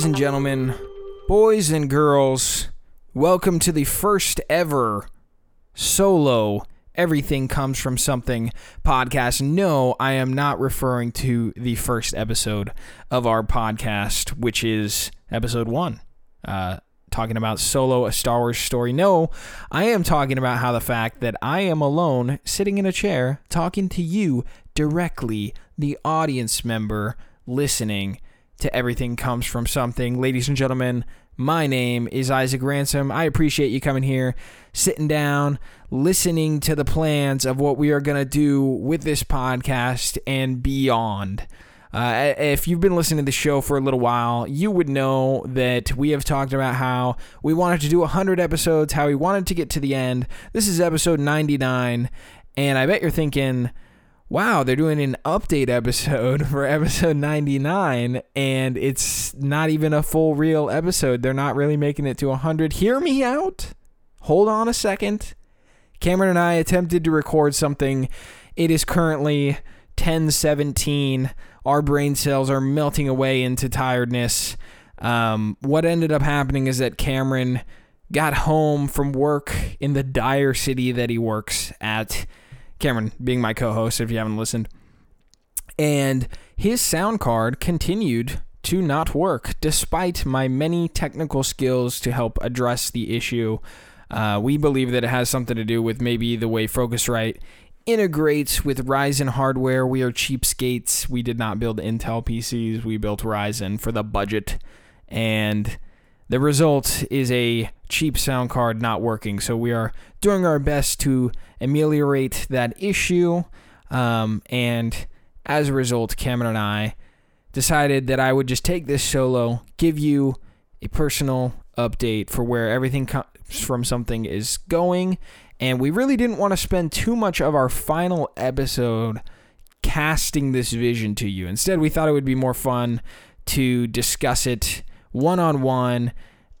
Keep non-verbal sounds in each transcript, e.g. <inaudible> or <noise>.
Ladies and gentlemen, boys and girls, welcome to the first ever solo Everything Comes From Something podcast. No, I am not referring to the first episode of our podcast, which is episode one, uh, talking about solo a Star Wars story. No, I am talking about how the fact that I am alone, sitting in a chair, talking to you directly, the audience member listening to Everything Comes From Something. Ladies and gentlemen, my name is Isaac Ransom. I appreciate you coming here, sitting down, listening to the plans of what we are going to do with this podcast and beyond. Uh, if you've been listening to the show for a little while, you would know that we have talked about how we wanted to do 100 episodes, how we wanted to get to the end. This is episode 99, and I bet you're thinking, wow, they're doing an update episode <laughs> for episode 99 and it's not even a full real episode. They're not really making it to 100. Hear me out. Hold on a second. Cameron and I attempted to record something. It is currently 10:17. Our brain cells are melting away into tiredness. Um, what ended up happening is that Cameron got home from work in the dire city that he works at Cameron being my co host, if you haven't listened. And his sound card continued to not work despite my many technical skills to help address the issue. Uh, we believe that it has something to do with maybe the way Focusrite integrates with Ryzen hardware. We are cheapskates. We did not build Intel PCs, we built Ryzen for the budget. And the result is a cheap sound card not working. So we are doing our best to ameliorate that issue. Um, and as a result, Cameron and I decided that I would just take this solo, give you a personal update for where everything comes from something is going. And we really didn't want to spend too much of our final episode casting this vision to you. Instead, we thought it would be more fun to discuss it one on one.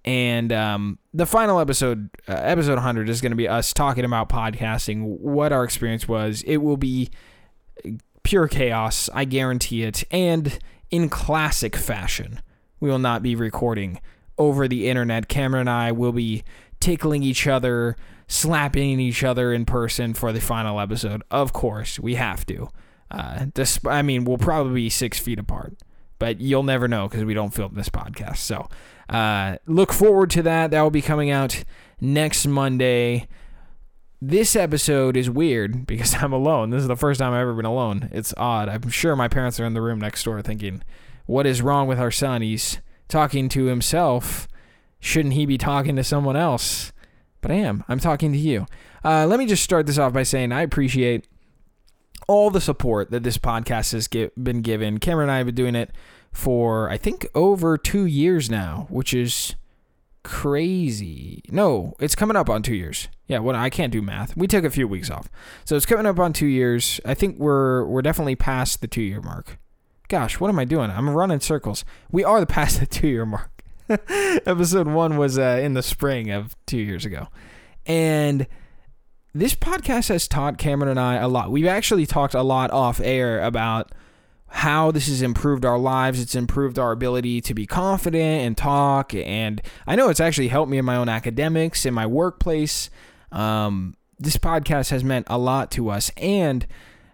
And um, the final episode, uh, episode 100, is going to be us talking about podcasting, what our experience was. It will be pure chaos, I guarantee it. And in classic fashion, we will not be recording over the internet. Cameron and I will be tickling each other, slapping each other in person for the final episode. Of course, we have to. Uh, I mean, we'll probably be six feet apart but you'll never know because we don't film this podcast. So uh, look forward to that. That will be coming out next Monday. This episode is weird because <laughs> I'm alone. This is the first time I've ever been alone. It's odd. I'm sure my parents are in the room next door thinking, what is wrong with our son? He's talking to himself. Shouldn't he be talking to someone else? But I am. I'm talking to you. Uh, let me just start this off by saying I appreciate all the support that this podcast has get, been given. Cameron and I have been doing it for I think over two years now, which is crazy. No, it's coming up on two years. Yeah, well, I can't do math. We took a few weeks off, so it's coming up on two years. I think we're we're definitely past the two year mark. Gosh, what am I doing? I'm running circles. We are the <laughs> past the two year mark. <laughs> Episode one was uh, in the spring of two years ago, and this podcast has taught Cameron and I a lot. We've actually talked a lot off air about how this has improved our lives. It's improved our ability to be confident and talk. And I know it's actually helped me in my own academics, in my workplace. Um, this podcast has meant a lot to us. And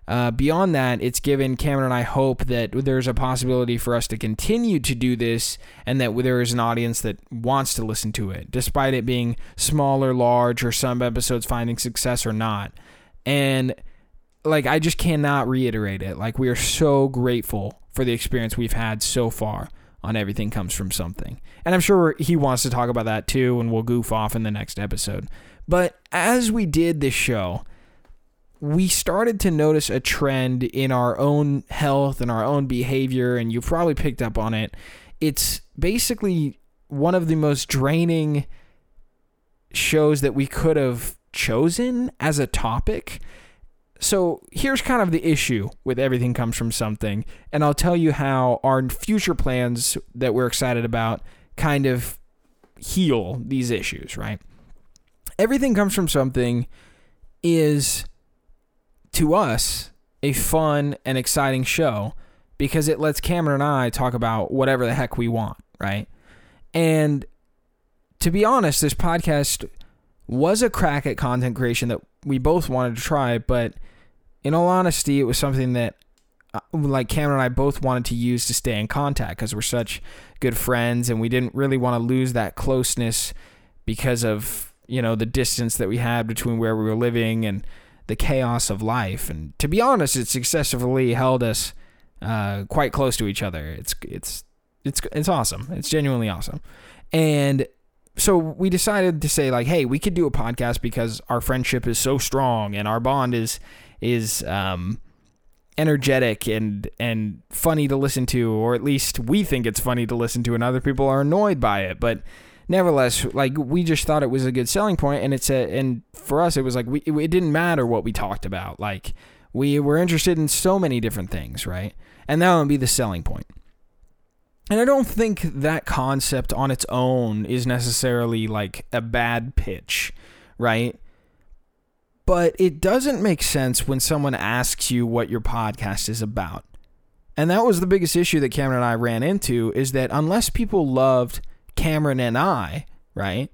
uh, beyond that, it's given Cameron and I hope that there's a possibility for us to continue to do this and that there is an audience that wants to listen to it, despite it being small or large, or some episodes finding success or not. And like I just cannot reiterate it. Like we are so grateful for the experience we've had so far on everything comes from something. And I'm sure he wants to talk about that too and we'll goof off in the next episode. But as we did this show, we started to notice a trend in our own health and our own behavior and you probably picked up on it. It's basically one of the most draining shows that we could have chosen as a topic so here's kind of the issue with everything comes from something and i'll tell you how our future plans that we're excited about kind of heal these issues right everything comes from something is to us a fun and exciting show because it lets cameron and i talk about whatever the heck we want right? And to be honest, this podcast was a crack at content creation that we both wanted to try, but in all honesty, it was something that uh, like Cameron and I both wanted to use to stay in contact because we're such good friends and we didn't really want to lose that closeness because of, you know, the distance that we had between where we were living and the chaos of life. And to be honest, it successfully held us uh, quite close to each other. It's it's it's it's awesome. It's genuinely awesome. And so we decided to say like, hey, we could do a podcast because our friendship is so strong and our bond is is um, energetic and and funny to listen to, or at least we think it's funny to listen to, and other people are annoyed by it. But nevertheless, like we just thought it was a good selling point, and it's a and for us it was like we it didn't matter what we talked about. Like we were interested in so many different things, right? And that would be the selling point. And I don't think that concept on its own is necessarily like a bad pitch, right? But it doesn't make sense when someone asks you what your podcast is about. And that was the biggest issue that Cameron and I ran into is that unless people loved Cameron and I, right?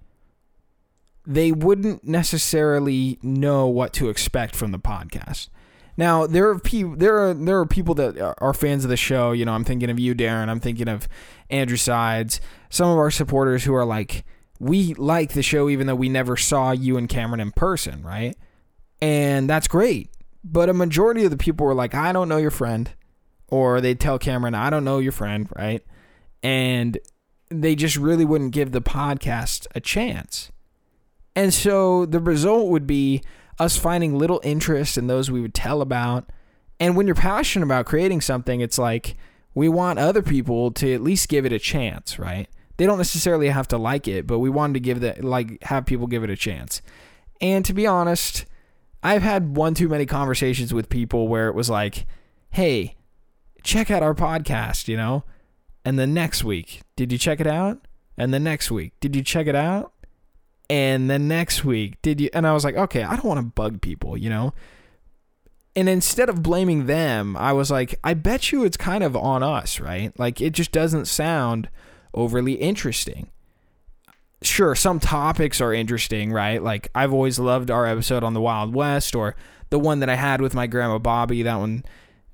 They wouldn't necessarily know what to expect from the podcast. Now there are people there are there are people that are fans of the show. You know, I'm thinking of you, Darren. I'm thinking of Andrew Sides. Some of our supporters who are like, we like the show even though we never saw you and Cameron in person, right? And that's great. But a majority of the people were like, I don't know your friend, or they tell Cameron, I don't know your friend, right? And they just really wouldn't give the podcast a chance. And so the result would be us finding little interest in those we would tell about. And when you're passionate about creating something, it's like we want other people to at least give it a chance, right? They don't necessarily have to like it, but we wanted to give that like have people give it a chance. And to be honest, I've had one too many conversations with people where it was like, "Hey, check out our podcast," you know? And the next week, did you check it out? And the next week, did you check it out? And the next week, did you? And I was like, okay, I don't want to bug people, you know? And instead of blaming them, I was like, I bet you it's kind of on us, right? Like, it just doesn't sound overly interesting. Sure, some topics are interesting, right? Like, I've always loved our episode on the Wild West or the one that I had with my grandma Bobby. That one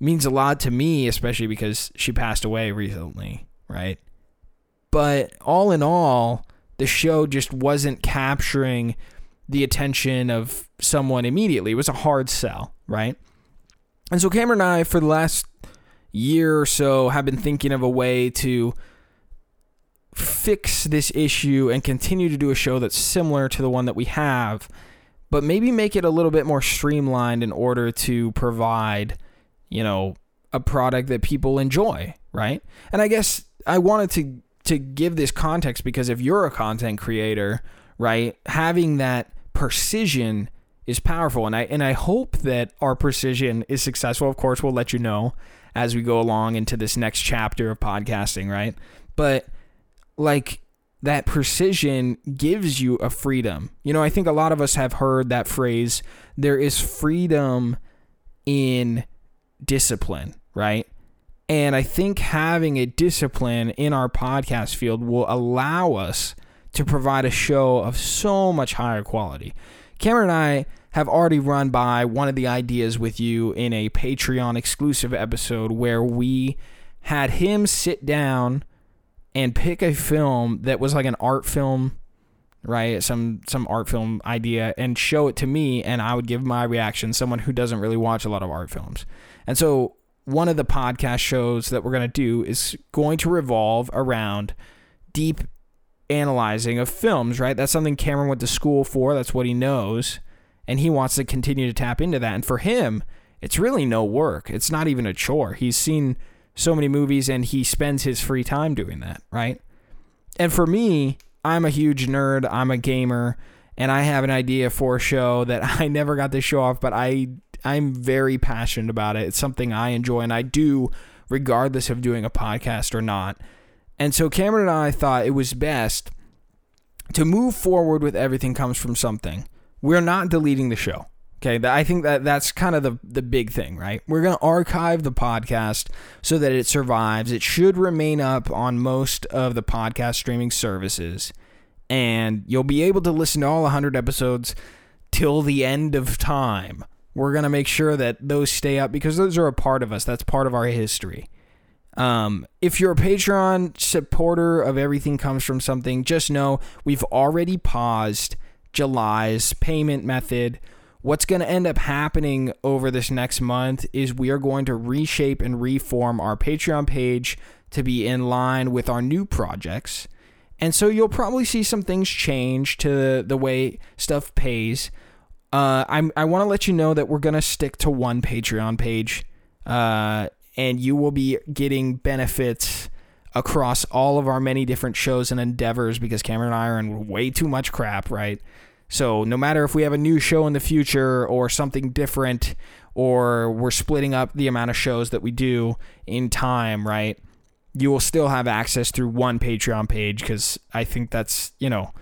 means a lot to me, especially because she passed away recently, right? But all in all, the show just wasn't capturing the attention of someone immediately. It was a hard sell, right? And so Cameron and I, for the last year or so, have been thinking of a way to fix this issue and continue to do a show that's similar to the one that we have, but maybe make it a little bit more streamlined in order to provide you know, a product that people enjoy, right? And I guess I wanted to to give this context because if you're a content creator, right, having that precision is powerful and I and I hope that our precision is successful. Of course, we'll let you know as we go along into this next chapter of podcasting, right? But like that precision gives you a freedom. You know, I think a lot of us have heard that phrase there is freedom in discipline, right? And I think having a discipline in our podcast field will allow us to provide a show of so much higher quality. Cameron and I have already run by one of the ideas with you in a Patreon exclusive episode where we had him sit down and pick a film that was like an art film right some some art film idea and show it to me and I would give my reaction someone who doesn't really watch a lot of art films and so one of the podcast shows that we're going to do is going to revolve around deep analyzing of films, right? That's something Cameron went to school for. That's what he knows. And he wants to continue to tap into that. And for him, it's really no work. It's not even a chore. He's seen so many movies and he spends his free time doing that, right? And for me, I'm a huge nerd. I'm a gamer. And I have an idea for a show that <laughs> I never got to show off, but I I'm very passionate about it. It's something I enjoy and I do regardless of doing a podcast or not. And so Cameron and I thought it was best to move forward with everything comes from something. We're not deleting the show. Okay, I think that that's kind of the the big thing, right? We're going to archive the podcast so that it survives. It should remain up on most of the podcast streaming services and you'll be able to listen to all 100 episodes till the end of time. We're going to make sure that those stay up because those are a part of us. That's part of our history. Um, if you're a Patreon supporter of Everything Comes From Something, just know we've already paused July's payment method. What's going to end up happening over this next month is we are going to reshape and reform our Patreon page to be in line with our new projects. And so you'll probably see some things change to the way stuff pays. Uh, I'm, I want to let you know that we're going to stick to one Patreon page. Uh, and you will be getting benefits across all of our many different shows and endeavors because Cameron and I are in way too much crap, right? So no matter if we have a new show in the future or something different, or we're splitting up the amount of shows that we do in time, right? You will still have access through one Patreon page because I think that's you know,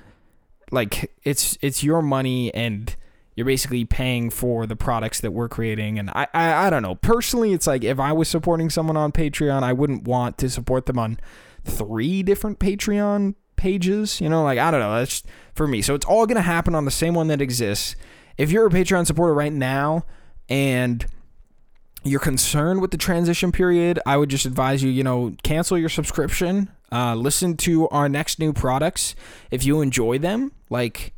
like it's it's your money and you're basically paying for the products that we're creating and I, I i don't know personally it's like if i was supporting someone on patreon i wouldn't want to support them on three different patreon pages you know like i don't know that's for me so it's all going to happen on the same one that exists if you're a patreon supporter right now and you're concerned with the transition period i would just advise you you know cancel your subscription uh, listen to our next new products if you enjoy them like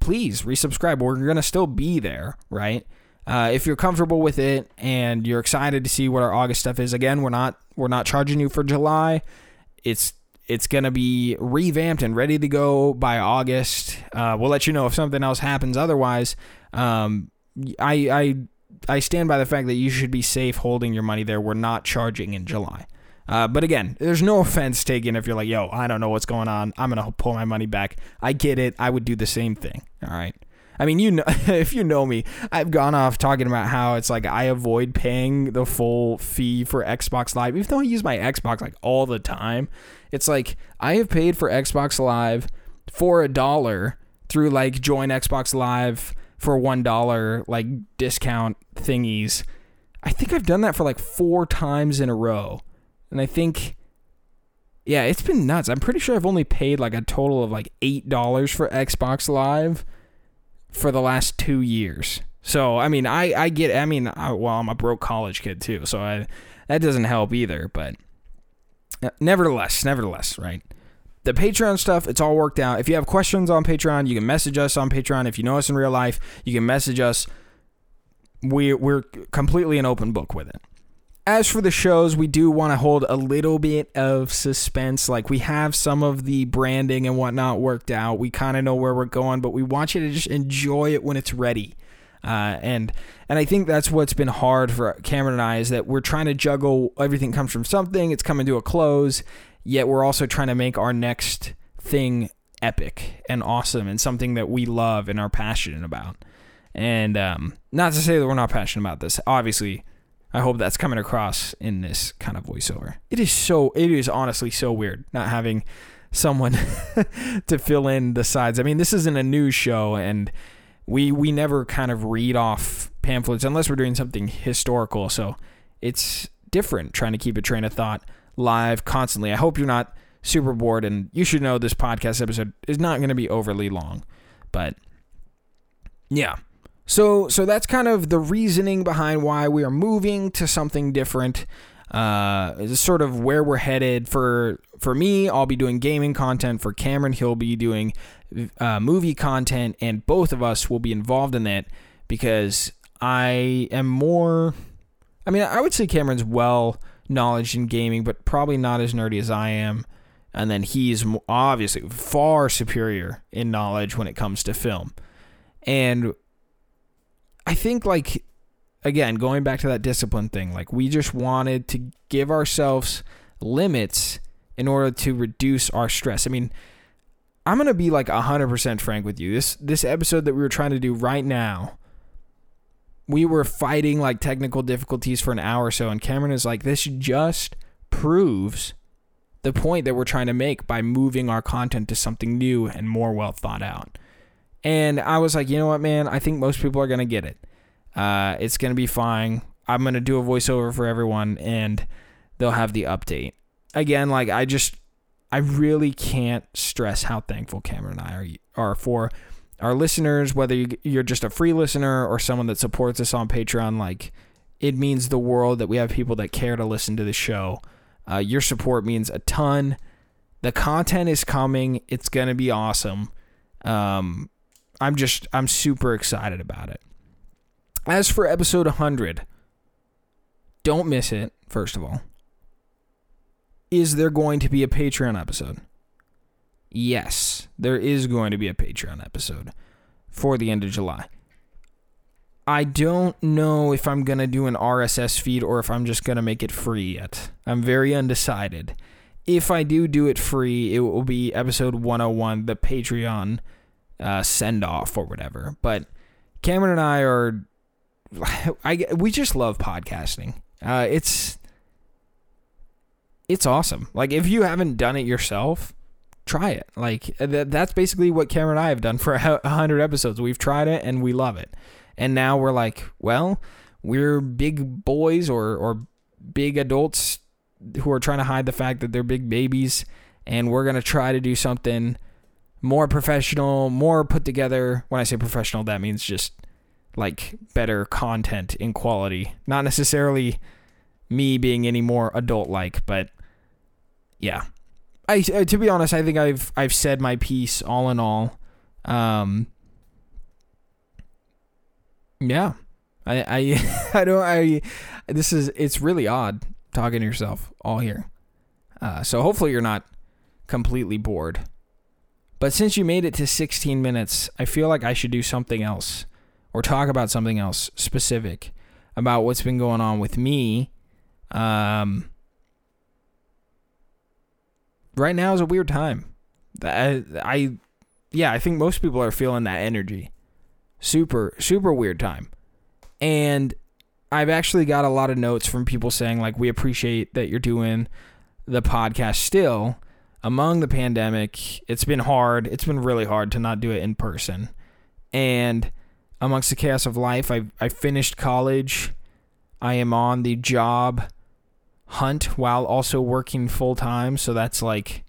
please resubscribe. We're going to still be there, right? Uh, if you're comfortable with it and you're excited to see what our August stuff is, again, we're not we're not charging you for July. It's it's gonna be revamped and ready to go by August. Uh, we'll let you know if something else happens. Otherwise, um, I I I stand by the fact that you should be safe holding your money there. We're not charging in July. Uh, but again, there's no offense taken if you're like, yo, I don't know what's going on. I'm going to pull my money back. I get it. I would do the same thing. All right. I mean, you know, <laughs> if you know me, I've gone off talking about how it's like I avoid paying the full fee for Xbox Live, even though I use my Xbox like all the time. It's like I have paid for Xbox Live for a dollar through like join Xbox Live for one dollar like discount thingies. I think I've done that for like four times in a row. And I think, yeah, it's been nuts. I'm pretty sure I've only paid like a total of like $8 for Xbox Live for the last two years. So, I mean, I, I get, I mean, I, well, I'm a broke college kid too. So I, that doesn't help either. But uh, nevertheless, nevertheless, right? the Patreon stuff, it's all worked out. If you have questions on Patreon, you can message us on Patreon. If you know us in real life, you can message us. We, we're completely an open book with it as for the shows, we do want to hold a little bit of suspense. Like we have some of the branding and whatnot worked out. We kind of know where we're going, but we want you to just enjoy it when it's ready. Uh, and and I think that's what's been hard for Cameron and I is that we're trying to juggle everything comes from something. It's coming to a close, yet we're also trying to make our next thing epic and awesome and something that we love and are passionate about. And um, not to say that we're not passionate about this. Obviously, I hope that's coming across in this kind of voiceover. It is so, it is honestly so weird not having someone <laughs> to fill in the sides. I mean, this isn't a news show, and we we never kind of read off pamphlets unless we're doing something historical. So it's different trying to keep a train of thought live constantly. I hope you're not super bored, and you should know this podcast episode is not going to be overly long, but yeah. So so that's kind of the reasoning behind why we are moving to something different. Uh, sort of where we're headed for for me. I'll be doing gaming content. For Cameron, he'll be doing uh, movie content, and both of us will be involved in that because I am more. I mean, I would say Cameron's well knowledge in gaming, but probably not as nerdy as I am. And then he's obviously far superior in knowledge when it comes to film. And I think like again, going back to that discipline thing, like we just wanted to give ourselves limits in order to reduce our stress. I mean, I'm going to be like 100% frank with you. This this episode that we were trying to do right now, we were fighting like technical difficulties for an hour or so and Cameron is like this just proves the point that we're trying to make by moving our content to something new and more well thought out. And I was like, you know what, man? I think most people are going to get it. Uh, it's gonna be fine. I'm gonna do a voiceover for everyone, and they'll have the update. Again, like I just, I really can't stress how thankful Cameron and I are are for our listeners. Whether you're just a free listener or someone that supports us on Patreon, like it means the world that we have people that care to listen to the show. Uh, your support means a ton. The content is coming. It's gonna be awesome. Um, I'm just I'm super excited about it. As for episode 100, don't miss it. First of all, is there going to be a Patreon episode? Yes, there is going to be a Patreon episode for the end of July. I don't know if I'm going to do an RSS feed or if I'm just going to make it free yet. I'm very undecided. If I do do it free, it will be episode 101, the Patreon uh, send off or whatever. But Cameron and I are, <laughs> I we just love podcasting. Uh, it's it's awesome. Like if you haven't done it yourself, try it. Like that's basically what Cameron and I have done for <laughs> a hundred episodes. We've tried it and we love it. And now we're like, well, we're big boys or or big adults who are trying to hide the fact that they're big babies, and we're gonna try to do something more professional, more put together. When I say professional, that means just like better content in quality, not necessarily me being any more adult like, but yeah. I uh, to be honest, I think I've I've said my piece all in all. Um yeah. I I <laughs> I don't I this is it's really odd talking to yourself all here. Uh, so hopefully you're not completely bored. But since you made it to 16 minutes, I feel like I should do something else or talk about something else specific about what's been going on with me. Um, right now is a weird time. I, I, yeah, I think most people are feeling that energy. Super, super weird time. And I've actually got a lot of notes from people saying, like, we appreciate that you're doing the podcast still among the pandemic, it's been hard. It's been really hard to not do it in person. And amongst the chaos of life, I I finished college. I am on the job hunt while also working full time, so that's like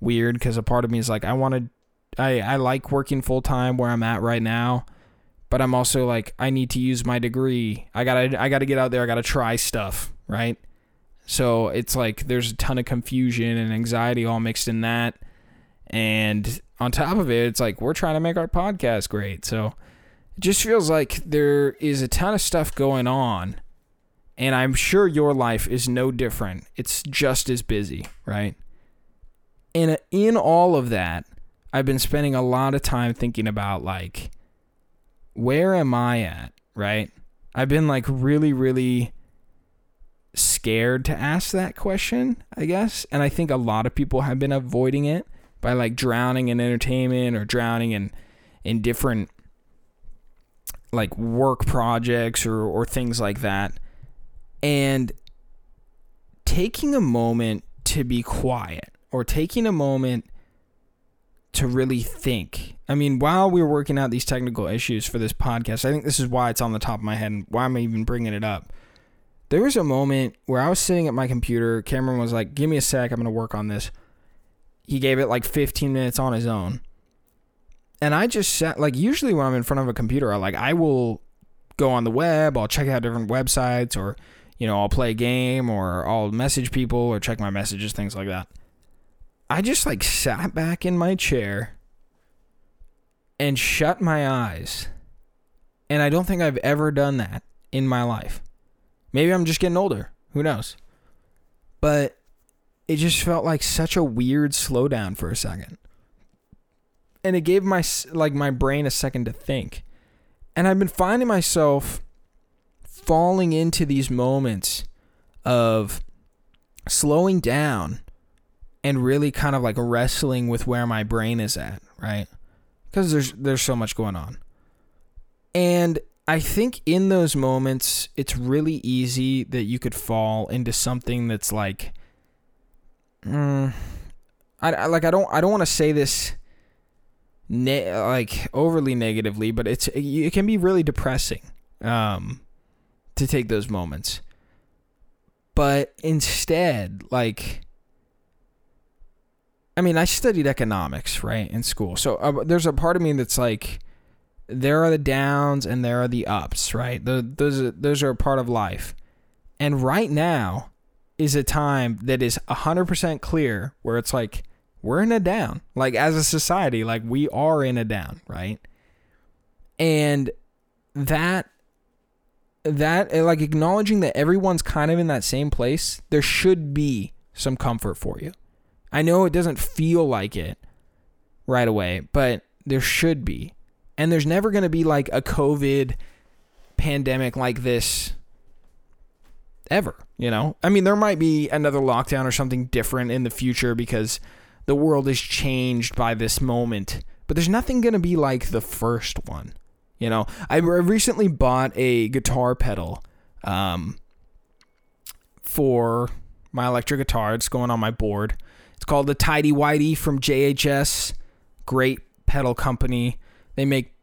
weird cuz a part of me is like I want to I I like working full time where I'm at right now, but I'm also like I need to use my degree. I got to I got to get out there, I got to try stuff, right? So it's like there's a ton of confusion and anxiety all mixed in that. And on top of it, it's like we're trying to make our podcast great. So it just feels like there is a ton of stuff going on. And I'm sure your life is no different. It's just as busy, right? And in all of that, I've been spending a lot of time thinking about like, where am I at, right? I've been like really, really scared to ask that question, I guess. And I think a lot of people have been avoiding it by like drowning in entertainment or drowning in in different like work projects or or things like that. And taking a moment to be quiet or taking a moment to really think. I mean, while we were working out these technical issues for this podcast, I think this is why it's on the top of my head and why I'm even bringing it up there was a moment where I was sitting at my computer. Cameron was like, "Give me a sec. I'm to work on this." He gave it like 15 minutes on his own. And I just sat like usually when I'm in front of a computer, I like I will go on the web, I'll check out different websites or you know, I'll play a game or I'll message people or check my messages, things like that. I just like sat back in my chair and shut my eyes. And I don't think I've ever done that in my life. Maybe I'm just getting older. Who knows? But it just felt like such a weird slowdown for a second. And it gave my like my brain a second to think. And I've been finding myself falling into these moments of slowing down and really kind of like wrestling with where my brain is at, right? Cuz there's there's so much going on. And I think in those moments, it's really easy that you could fall into something that's like, mm, I, I like I don't I don't want to say this, ne- like overly negatively, but it's it can be really depressing. um, to take those moments. But instead, like, I mean, I studied economics, right, in school. So uh, there's a part of me that's like, there are the downs and there are the ups, right? The, those are, those are a part of life. And right now is a time that is 100% clear where it's like we're in a down. Like as a society, like we are in a down, right? And that that like acknowledging that everyone's kind of in that same place, there should be some comfort for you. I know it doesn't feel like it right away, but there should be. And there's never going to be like a COVID pandemic like this ever, you know? I mean, there might be another lockdown or something different in the future because the world is changed by this moment, but there's nothing going to be like the first one. You know, I recently bought a guitar pedal um, for my electric guitar. It's going on my board. It's called the Tidy Whitey from JHS. Great pedal company. They make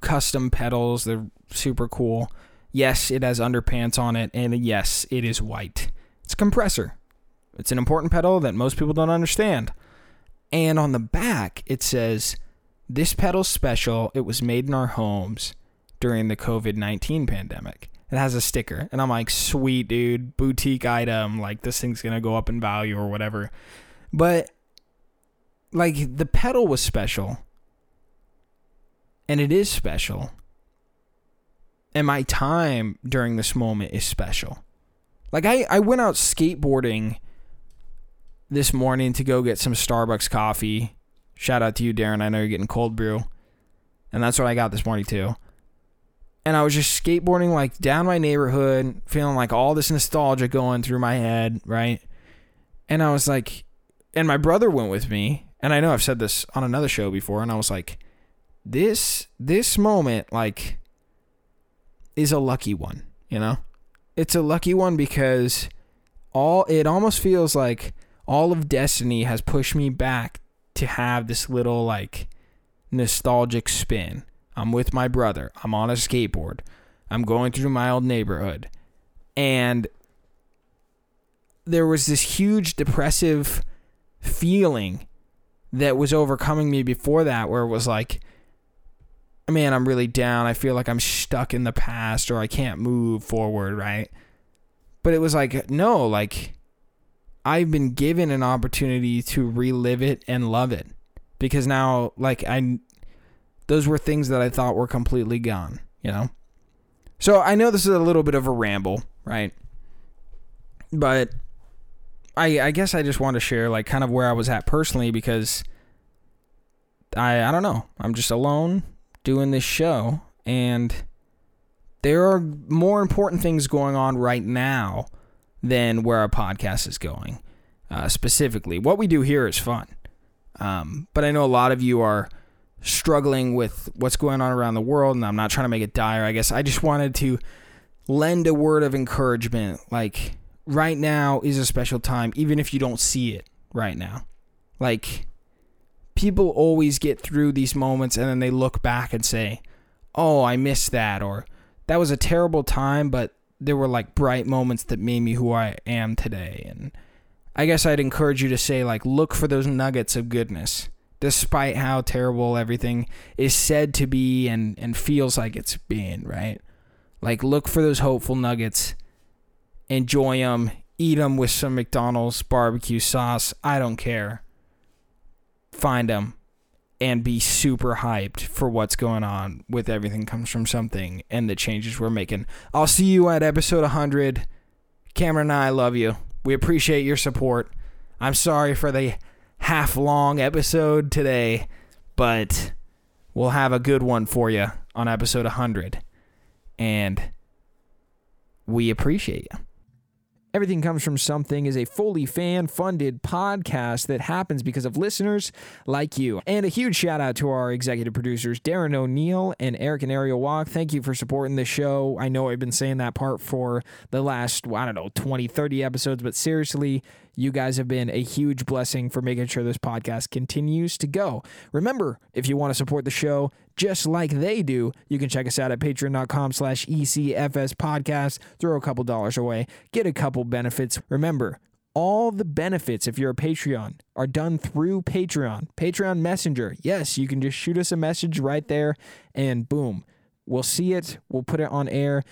custom pedals. They're super cool. Yes, it has underpants on it, and yes, it is white. It's a compressor. It's an important pedal that most people don't understand. And on the back, it says this pedal's special. It was made in our homes during the COVID 19 pandemic. It has a sticker. And I'm like, sweet, dude, boutique item. Like, this thing's going to go up in value or whatever. But, like, the pedal was special. And it is special. And my time during this moment is special. Like, I, I went out skateboarding this morning to go get some Starbucks coffee Shout out to you, Darren. I know you're getting cold brew. And that's what I got this morning, too. And I was just skateboarding like down my neighborhood, feeling like all this nostalgia going through my head, right? And I was like, and my brother went with me. And I know I've said this on another show before. And I was like, this, this moment, like, is a lucky one, you know? It's a lucky one because all, it almost feels like all of destiny has pushed me back to have this little like nostalgic spin. I'm with my brother. I'm on a skateboard. I'm going through my old neighborhood. And there was this huge depressive feeling that was overcoming me before that where it was like man, I'm really down. I feel like I'm stuck in the past or I can't move forward, right? But it was like no, like I've been given an opportunity to relive it and love it because now like I those were things that I thought were completely gone, you know? So I know this is a little bit of a ramble, right? But I I guess I just want to share like kind of where I was at personally because I I don't know. I'm just alone doing this show and there are more important things going on right now than where our podcast is going. Uh, specifically, what we do here is fun, um, but I know a lot of you are struggling with what's going on around the world, and I'm not trying to make it dire. I guess I just wanted to lend a word of encouragement. Like right now is a special time, even if you don't see it right now. Like people always get through these moments and then they look back and say, "Oh, I missed that," or "That was a terrible time, but there were like bright moments that made me who I am today. And I guess I'd encourage you to say, like, look for those nuggets of goodness, despite how terrible everything is said to be and, and feels like it's been, right? Like, look for those hopeful nuggets, enjoy them, eat them with some McDonald's barbecue sauce. I don't care. Find them and be super hyped for what's going on with everything comes from something and the changes we're making. I'll see you at episode 100. Cameron and I love you. We appreciate your support. I'm sorry for the half long episode today, but we'll have a good one for you on episode 100. And we appreciate you. Everything Comes From Something is a fully fan funded podcast that happens because of listeners like you. And a huge shout out to our executive producers, Darren O'Neill and Eric and Ariel Walk. Thank you for supporting the show. I know I've been saying that part for the last, I don't know, 20, 30 episodes, but seriously, You guys have been a huge blessing for making sure this podcast continues to go. Remember, if you want to support the show just like they do, you can check us out at patreon.com slash ECFS podcast. Throw a couple dollars away, get a couple benefits. Remember, all the benefits, if you're a Patreon, are done through Patreon. Patreon Messenger. Yes, you can just shoot us a message right there and boom, we'll see it. We'll put it on air.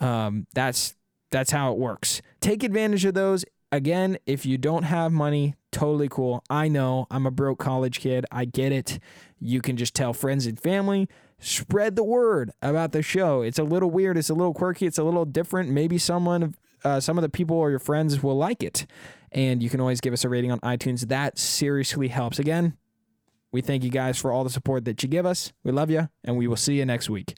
Um, that's that's how it works. Take advantage of those. Again, if you don't have money, totally cool. I know I'm a broke college kid. I get it. You can just tell friends and family. Spread the word about the show. It's a little weird. It's a little quirky. It's a little different. Maybe someone, uh, some of the people or your friends will like it. And you can always give us a rating on iTunes. That seriously helps. Again, we thank you guys for all the support that you give us. We love you, and we will see you next week.